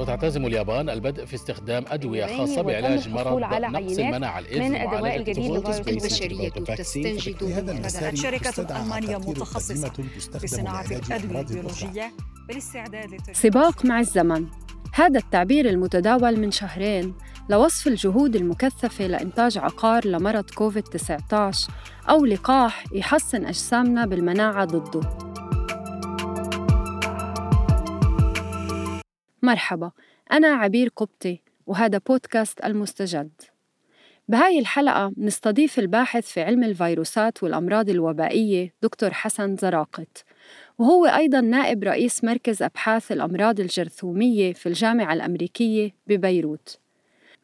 وتعتزم اليابان البدء في استخدام أدوية خاصة بعلاج مرض نقص المناعة الإيدز من الدواء الجديد البشرية تستنجد شركة ألمانية متخصصة في صناعة الأدوية البيولوجية بالاستعداد سباق مع الزمن. هذا التعبير المتداول من شهرين لوصف الجهود المكثفة لإنتاج عقار لمرض كوفيد-19 أو لقاح يحسن أجسامنا بالمناعة ضده. مرحبا أنا عبير قبطي وهذا بودكاست المستجد. بهاي الحلقة نستضيف الباحث في علم الفيروسات والأمراض الوبائية دكتور حسن زراقت وهو أيضا نائب رئيس مركز أبحاث الأمراض الجرثومية في الجامعة الأمريكية ببيروت.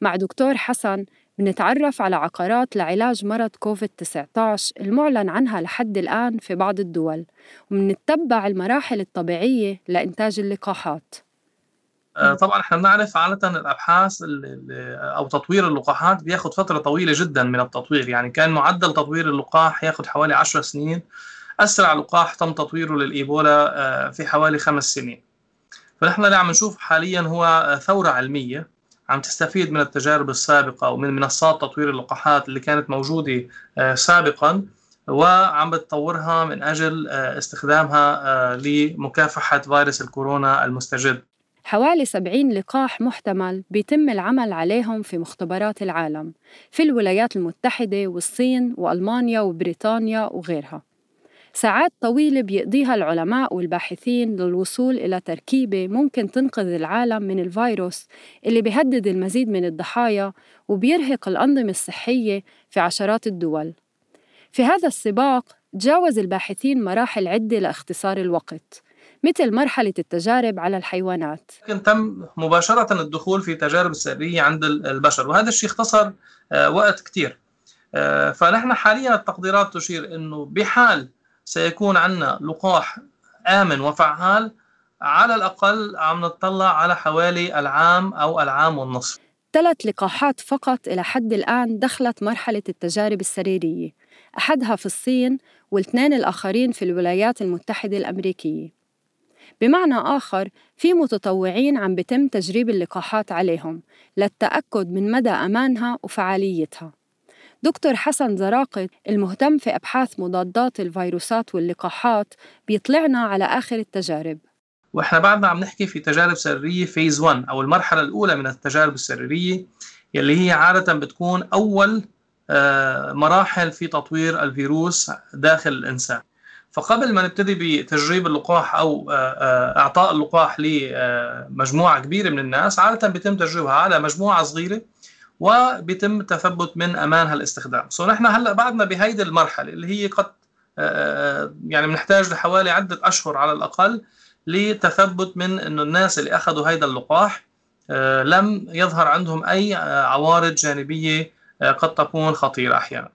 مع دكتور حسن بنتعرف على عقارات لعلاج مرض كوفيد-19 المعلن عنها لحد الآن في بعض الدول ومنتبع المراحل الطبيعية لإنتاج اللقاحات. طبعا إحنا بنعرف عادة الأبحاث أو تطوير اللقاحات بياخذ فترة طويلة جدا من التطوير. يعني كان معدل تطوير اللقاح ياخذ حوالي 10 سنين. أسرع لقاح تم تطويره للإيبولا آه، في حوالي خمس سنين. فنحن اللي عم نشوف حاليا هو ثورة علمية عم تستفيد من التجارب السابقة ومن منصات تطوير اللقاحات اللي كانت موجودة آه، سابقا وعم بتطورها من أجل استخدامها لمكافحة فيروس الكورونا المستجد. حوالي 70 لقاح محتمل بيتم العمل عليهم في مختبرات العالم في الولايات المتحدة والصين وألمانيا وبريطانيا وغيرها. ساعات طويلة بيقضيها العلماء والباحثين للوصول إلى تركيبة ممكن تنقذ العالم من الفيروس اللي بيهدد المزيد من الضحايا وبيرهق الأنظمة الصحية في عشرات الدول. في هذا السباق تجاوز الباحثين مراحل عدة لاختصار الوقت مثل مرحلة التجارب على الحيوانات. لكن تم مباشرة الدخول في تجارب السرية عند البشر وهذا الشيء اختصر آه، وقت كثير آه، فنحن حاليا التقديرات تشير أنه بحال سيكون عندنا لقاح آمن وفعال على الأقل عم نطلع على حوالي العام أو العام والنصف. ثلاث لقاحات فقط إلى حد الآن دخلت مرحلة التجارب السريرية أحدها في الصين والاثنين الآخرين في الولايات المتحدة الأمريكية. بمعنى آخر في متطوعين عم بتم تجريب اللقاحات عليهم للتأكد من مدى أمانها وفعاليتها. دكتور حسن زراقت المهتم في أبحاث مضادات الفيروسات واللقاحات بيطلعنا على آخر التجارب. وإحنا بعدنا عم نحكي في تجارب سريريه phase 1 أو المرحلة الأولى من التجارب السريرية يلي هي عادة بتكون أول آه، مراحل في تطوير الفيروس داخل الإنسان. فقبل ما نبتدي بتجريب اللقاح أو آه، آه، إعطاء اللقاح لمجموعة كبيرة من الناس عادة بيتم تجريبها على مجموعة صغيرة وبيتم تثبت من أمان هالاستخدام. so نحن هلأ بعدنا بهيدي المرحلة اللي هي قد آه، يعني بنحتاج لحوالي عدة أشهر على الأقل لتثبت من إنه الناس اللي أخذوا هيدا اللقاح لم يظهر عندهم أي عوارض جانبية قد تكون خطيرة أحيانا.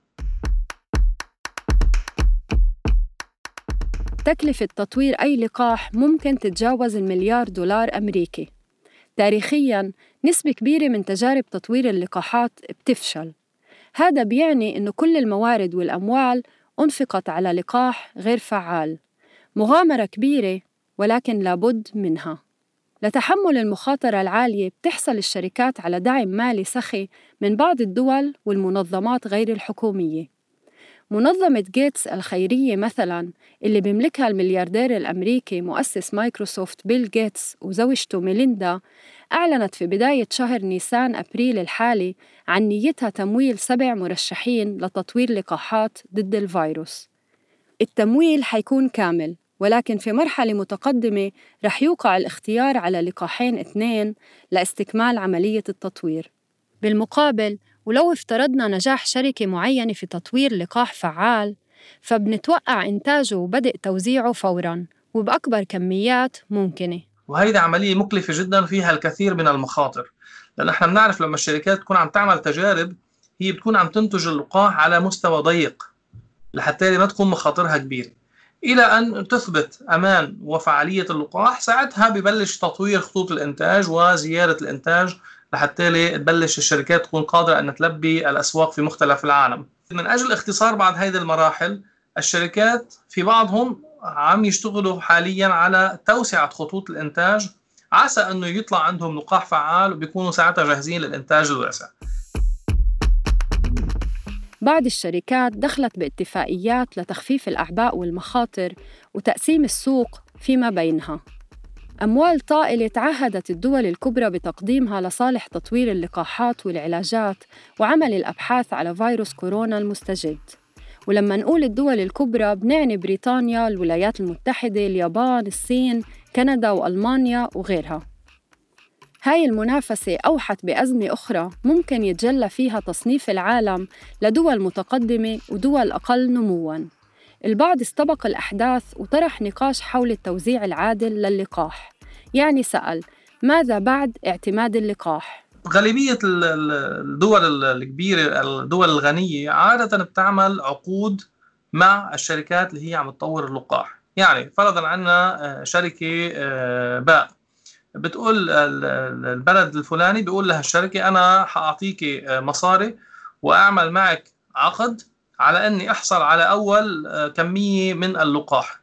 تكلفة تطوير أي لقاح ممكن تتجاوز المليار دولار أمريكي. تاريخياً نسبة كبيرة من تجارب تطوير اللقاحات بتفشل. هذا بيعني إنه كل الموارد والأموال أنفقت على لقاح غير فعال. مغامرة كبيرة ولكن لابد منها. لتحمل المخاطرة العالية بتحصل الشركات على دعم مالي سخي من بعض الدول والمنظمات غير الحكومية. منظمة جيتس الخيرية مثلاً اللي بيملكها الملياردير الأمريكي مؤسس مايكروسوفت بيل جيتس وزوجته ميليندا أعلنت في بداية شهر نيسان أبريل الحالي عن نيتها تمويل سبع مرشحين لتطوير لقاحات ضد الفيروس. التمويل حيكون كامل ولكن في مرحلة متقدمة رح يوقع الاختيار على لقاحين اثنين لاستكمال عملية التطوير. بالمقابل ولو افترضنا نجاح شركة معينة في تطوير لقاح فعال فبنتوقع إنتاجه وبدء توزيعه فوراً وبأكبر كميات ممكنة. وهيدي عملية مكلفة جدا وفيها الكثير من المخاطر لأن إحنا بنعرف لما الشركات تكون عم تعمل تجارب هي بتكون عم تنتج اللقاح على مستوى ضيق لحتى ما تكون مخاطرها كبيرة. إلى أن تثبت أمان وفعالية اللقاح ساعتها ببلش تطوير خطوط الإنتاج وزيادة الإنتاج لحتى تبلش الشركات تكون قادرة أن تلبي الأسواق في مختلف العالم. من أجل اختصار بعض هذه المراحل الشركات في بعضهم عم يشتغلوا حاليا على توسعة خطوط الإنتاج عسى إنه يطلع عندهم لقاح فعال وبيكونوا ساعتها جاهزين للإنتاج الواسع. بعض الشركات دخلت باتفاقيات لتخفيف الأعباء والمخاطر وتقسيم السوق فيما بينها. أموال طائلة تعهدت الدول الكبرى بتقديمها لصالح تطوير اللقاحات والعلاجات وعمل الأبحاث على فيروس كورونا المستجد. ولما نقول الدول الكبرى بنعني بريطانيا، الولايات المتحدة، اليابان، الصين، كندا وألمانيا وغيرها. هاي المنافسة أوحت بأزمة أخرى ممكن يتجلى فيها تصنيف العالم لدول متقدمة ودول أقل نمواً. البعض استبق الأحداث وطرح نقاش حول التوزيع العادل للقاح. يعني سأل ماذا بعد اعتماد اللقاح؟ غالبية الدول الكبيرة الدول الغنية عادة بتعمل عقود مع الشركات اللي هي عم تطور اللقاح. يعني فرضا عنا آه، شركة آه، باء. بتقول البلد الفلاني بيقول لها الشركة أنا حأعطيك آه، مصاري وأعمل معك عقد على أني أحصل على أول آه، كمية من اللقاح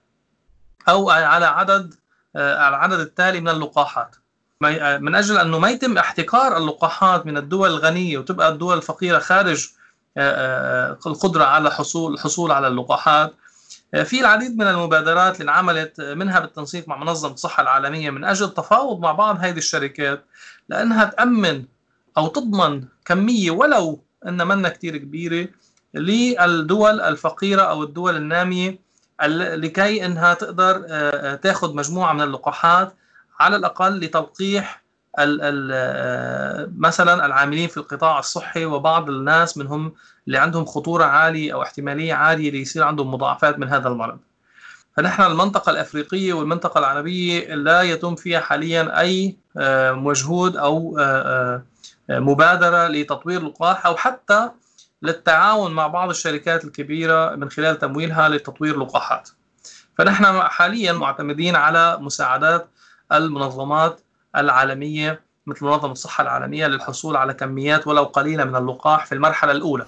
أو على عدد آه، العدد التالي من اللقاحات. آه، من أجل أنه ما يتم احتكار اللقاحات من الدول الغنية وتبقى الدول الفقيرة خارج القدرة على حصول الحصول على اللقاحات. في العديد من المبادرات اللي انعملت منها بالتنسيق مع منظمة الصحة العالمية من أجل التفاوض مع بعض هذه الشركات لأنها تأمن أو تضمن كمية ولو إن منا كثير كبيرة للدول الفقيرة أو الدول النامية لكي أنها تقدر آه، آه، تاخذ مجموعة من اللقاحات على الأقل لتلقيح آه، مثلا العاملين في القطاع الصحي وبعض الناس منهم اللي عندهم خطورة عالية أو احتمالية عالية ليصير عندهم مضاعفات من هذا المرض. فنحن المنطقة الأفريقية والمنطقة العربية لا يتم فيها حاليا أي مجهود أو مبادرة لتطوير لقاح أو حتى للتعاون مع بعض الشركات الكبيرة من خلال تمويلها لتطوير لقاحات فنحن حاليا معتمدين على مساعدات المنظمات العالمية مثل منظمة الصحة العالمية للحصول على كميات ولو قليلة من اللقاح في المرحلة الأولى.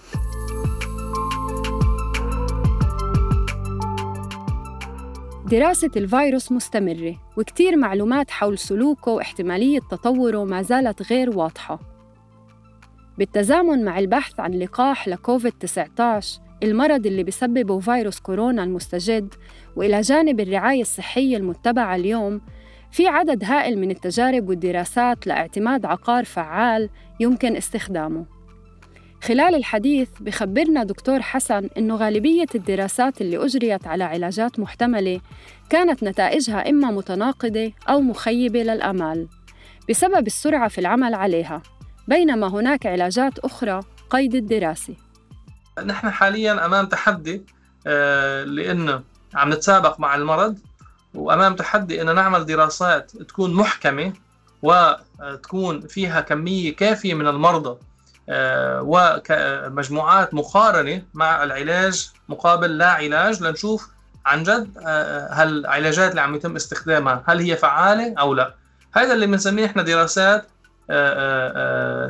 دراسة الفيروس مستمرة وكتير معلومات حول سلوكه واحتمالية تطوره ما زالت غير واضحة. بالتزامن مع البحث عن لقاح لكوفيد-19 المرض اللي بسببه فيروس كورونا المستجد وإلى جانب الرعاية الصحية المتبعة اليوم في عدد هائل من التجارب والدراسات لاعتماد عقار فعال يمكن استخدامه. خلال الحديث بخبرنا دكتور حسن إنه غالبية الدراسات اللي أجريت على علاجات محتملة كانت نتائجها إما متناقضة أو مخيبة للآمال بسبب السرعة في العمل عليها. بينما هناك علاجات أخرى قيد الدراسة. نحن حاليا أمام تحدي آه، لأنه عم نتسابق مع المرض وأمام تحدي أن نعمل دراسات تكون محكمة وتكون فيها كمية كافية من المرضى آه، ومجموعات مقارنة مع العلاج مقابل لا علاج لنشوف عن جد آه، هل العلاجات اللي عم يتم استخدامها هل هي فعالة أو لا. هذا اللي بنسميه إحنا دراسات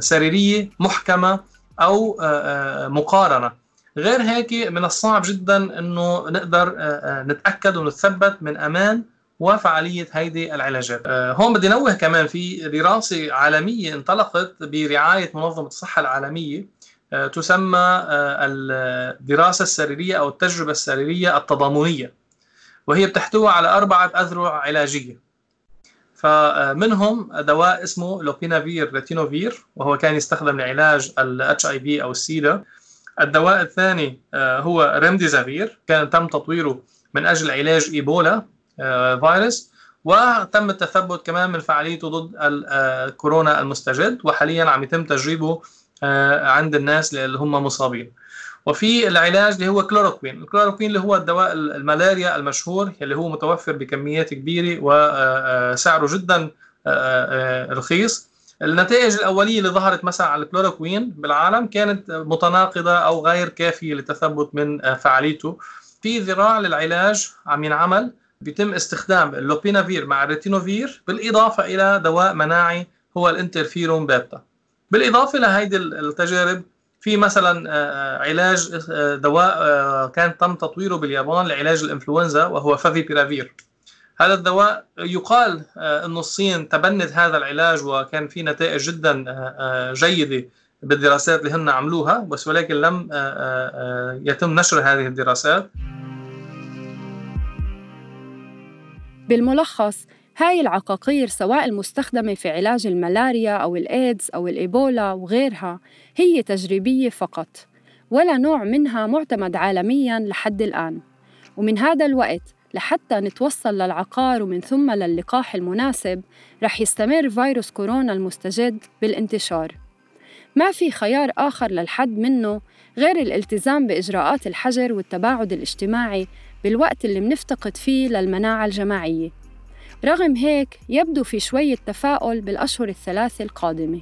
سريرية محكمة أو مقارنة غير هيك من الصعب جدا إنه نقدر نتأكد ونتثبت من أمان وفعالية هيدي العلاجات. هون بدي نوه كمان في دراسة عالمية انطلقت برعاية منظمة الصحة العالمية تسمى الدراسة السريرية أو التجربة السريرية التضامنية. وهي بتحتوي على أربعة أذرع علاجية. فمنهم دواء اسمه لوبينافير ريتينوفير وهو كان يستخدم لعلاج ال HIV أو السيدا الدواء الثاني آه، هو ريمديزافير كان تم تطويره من أجل علاج إيبولا آه، فيروس وتم التثبت كمان من فعاليته ضد الكورونا آه، المستجد وحاليا عم يتم تجريبه عند الناس اللي هم مصابين. وفي العلاج اللي هو كلوروكوين. الكلوروكوين اللي هو الدواء الملاريا المشهور اللي هو متوفر بكميات كبيرة وسعره جدا رخيص. النتائج الأولية اللي ظهرت مثلا على الكلوروكوين بالعالم كانت متناقضة أو غير كافية للتثبت من فعاليته. في ذراع للعلاج عم ينعمل بيتم استخدام اللوبينافير مع الريتينوفير بالإضافة إلى دواء مناعي هو الانترفيرون بيتا بالإضافة لهيدي التجارب في مثلا آه، آه، علاج آه، دواء كان تم تطويره باليابان لعلاج الإنفلونزا وهو فافي بيرافير هذا الدواء يقال أن الصين تبنت هذا العلاج وكان في نتائج جدا جيدة بالدراسات اللي هن عملوها بس ولكن لم يتم نشر هذه الدراسات. بالملخص هاي العقاقير سواء المستخدمة في علاج الملاريا أو الإيدز أو الإيبولا وغيرها هي تجريبية فقط ولا نوع منها معتمد عالمياً لحد الآن. ومن هذا الوقت لحتى نتوصل للعقار ومن ثم للقاح المناسب رح يستمر فيروس كورونا المستجد بالانتشار. ما في خيار آخر للحد منه غير الالتزام بإجراءات الحجر والتباعد الاجتماعي بالوقت اللي منفتقد فيه للمناعة الجماعية. رغم هيك يبدو في شوية تفاؤل بالأشهر الثلاثة القادمة.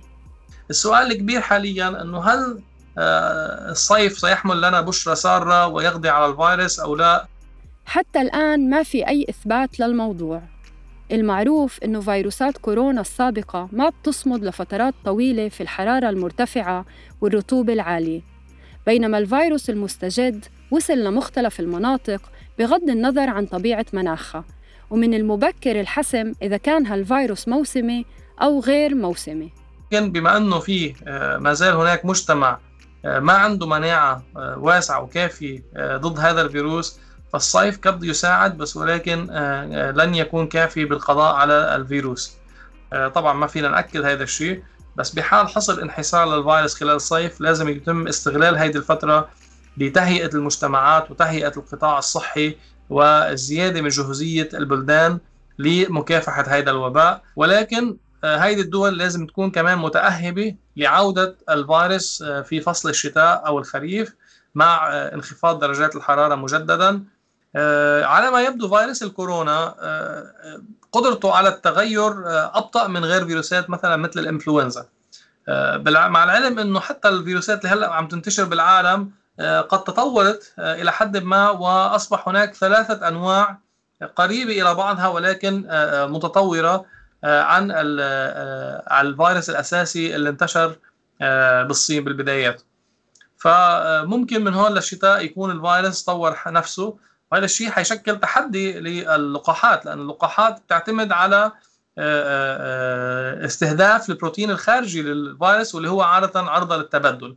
السؤال الكبير حاليا أنه هل آه، الصيف سيحمل لنا بشرى سارة ويقضي على الفيروس أو لا؟ حتى الآن ما في أي إثبات للموضوع. المعروف إنه فيروسات كورونا السابقة ما بتصمد لفترات طويلة في الحرارة المرتفعة والرطوبة العالية. بينما الفيروس المستجد وصل لمختلف المناطق بغض النظر عن طبيعة مناخها. ومن المبكر الحسم إذا كان هالفيروس موسمي أو غير موسمي. بما أنه في آه، ما زال هناك مجتمع آه، ما عنده مناعة آه، واسعة وكافية ضد هذا الفيروس فالصيف قد يساعد بس ولكن لن يكون كافي بالقضاء على الفيروس. طبعا ما فينا نأكد هذا الشيء بس بحال حصل انحسار للفيروس خلال الصيف لازم يتم استغلال هذه الفترة لتهيئة المجتمعات وتهيئة القطاع الصحي والزيادة من جهوزية البلدان لمكافحة هذا الوباء. ولكن هذه الدول لازم تكون كمان متأهبة لعودة الفيروس في فصل الشتاء أو الخريف مع انخفاض درجات الحرارة مجددا. على ما يبدو فيروس الكورونا قدرته على التغير أبطأ من غير فيروسات مثلا مثل الإنفلونزا. مع العلم أنه حتى الفيروسات اللي هلأ عم تنتشر بالعالم آه، قد تطورت آه، إلى حد ما وأصبح هناك ثلاثة أنواع قريبة إلى بعضها ولكن آه، متطورة عن الفيروس الأساسي اللي انتشر بالصين بالبدايات. فممكن من هون للشتاء يكون الفيروس طور نفسه وهذا الشيء حيشكل تحدي للقاحات لأن اللقاحات بتعتمد على استهداف البروتين الخارجي للفيروس واللي هو عادة عرضة للتبدل.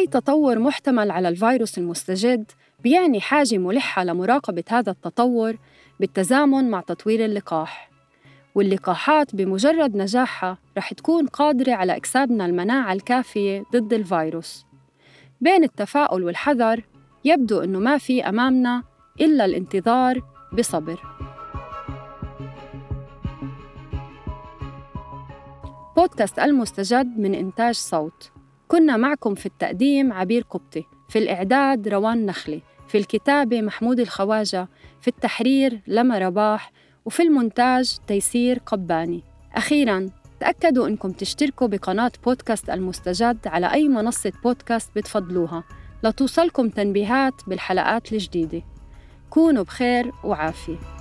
أي تطور محتمل على الفيروس المستجد بيعني حاجة ملحة لمراقبة هذا التطور بالتزامن مع تطوير اللقاح. واللقاحات بمجرد نجاحها رح تكون قادرة على إكسابنا المناعة الكافية ضد الفيروس. بين التفاؤل والحذر يبدو أنه ما في أمامنا إلا الانتظار بصبر. بودكاست المستجد من إنتاج صوت. كنا معكم في التقديم عبير قبطي في الإعداد روان نخلي في الكتابة محمود الخواجة في التحرير لما رباح وفي المونتاج تيسير قباني. أخيراً تأكدوا إنكم تشتركوا بقناة بودكاست المستجد على أي منصة بودكاست بتفضلوها لتوصلكم تنبيهات بالحلقات الجديدة. كونوا بخير وعافية.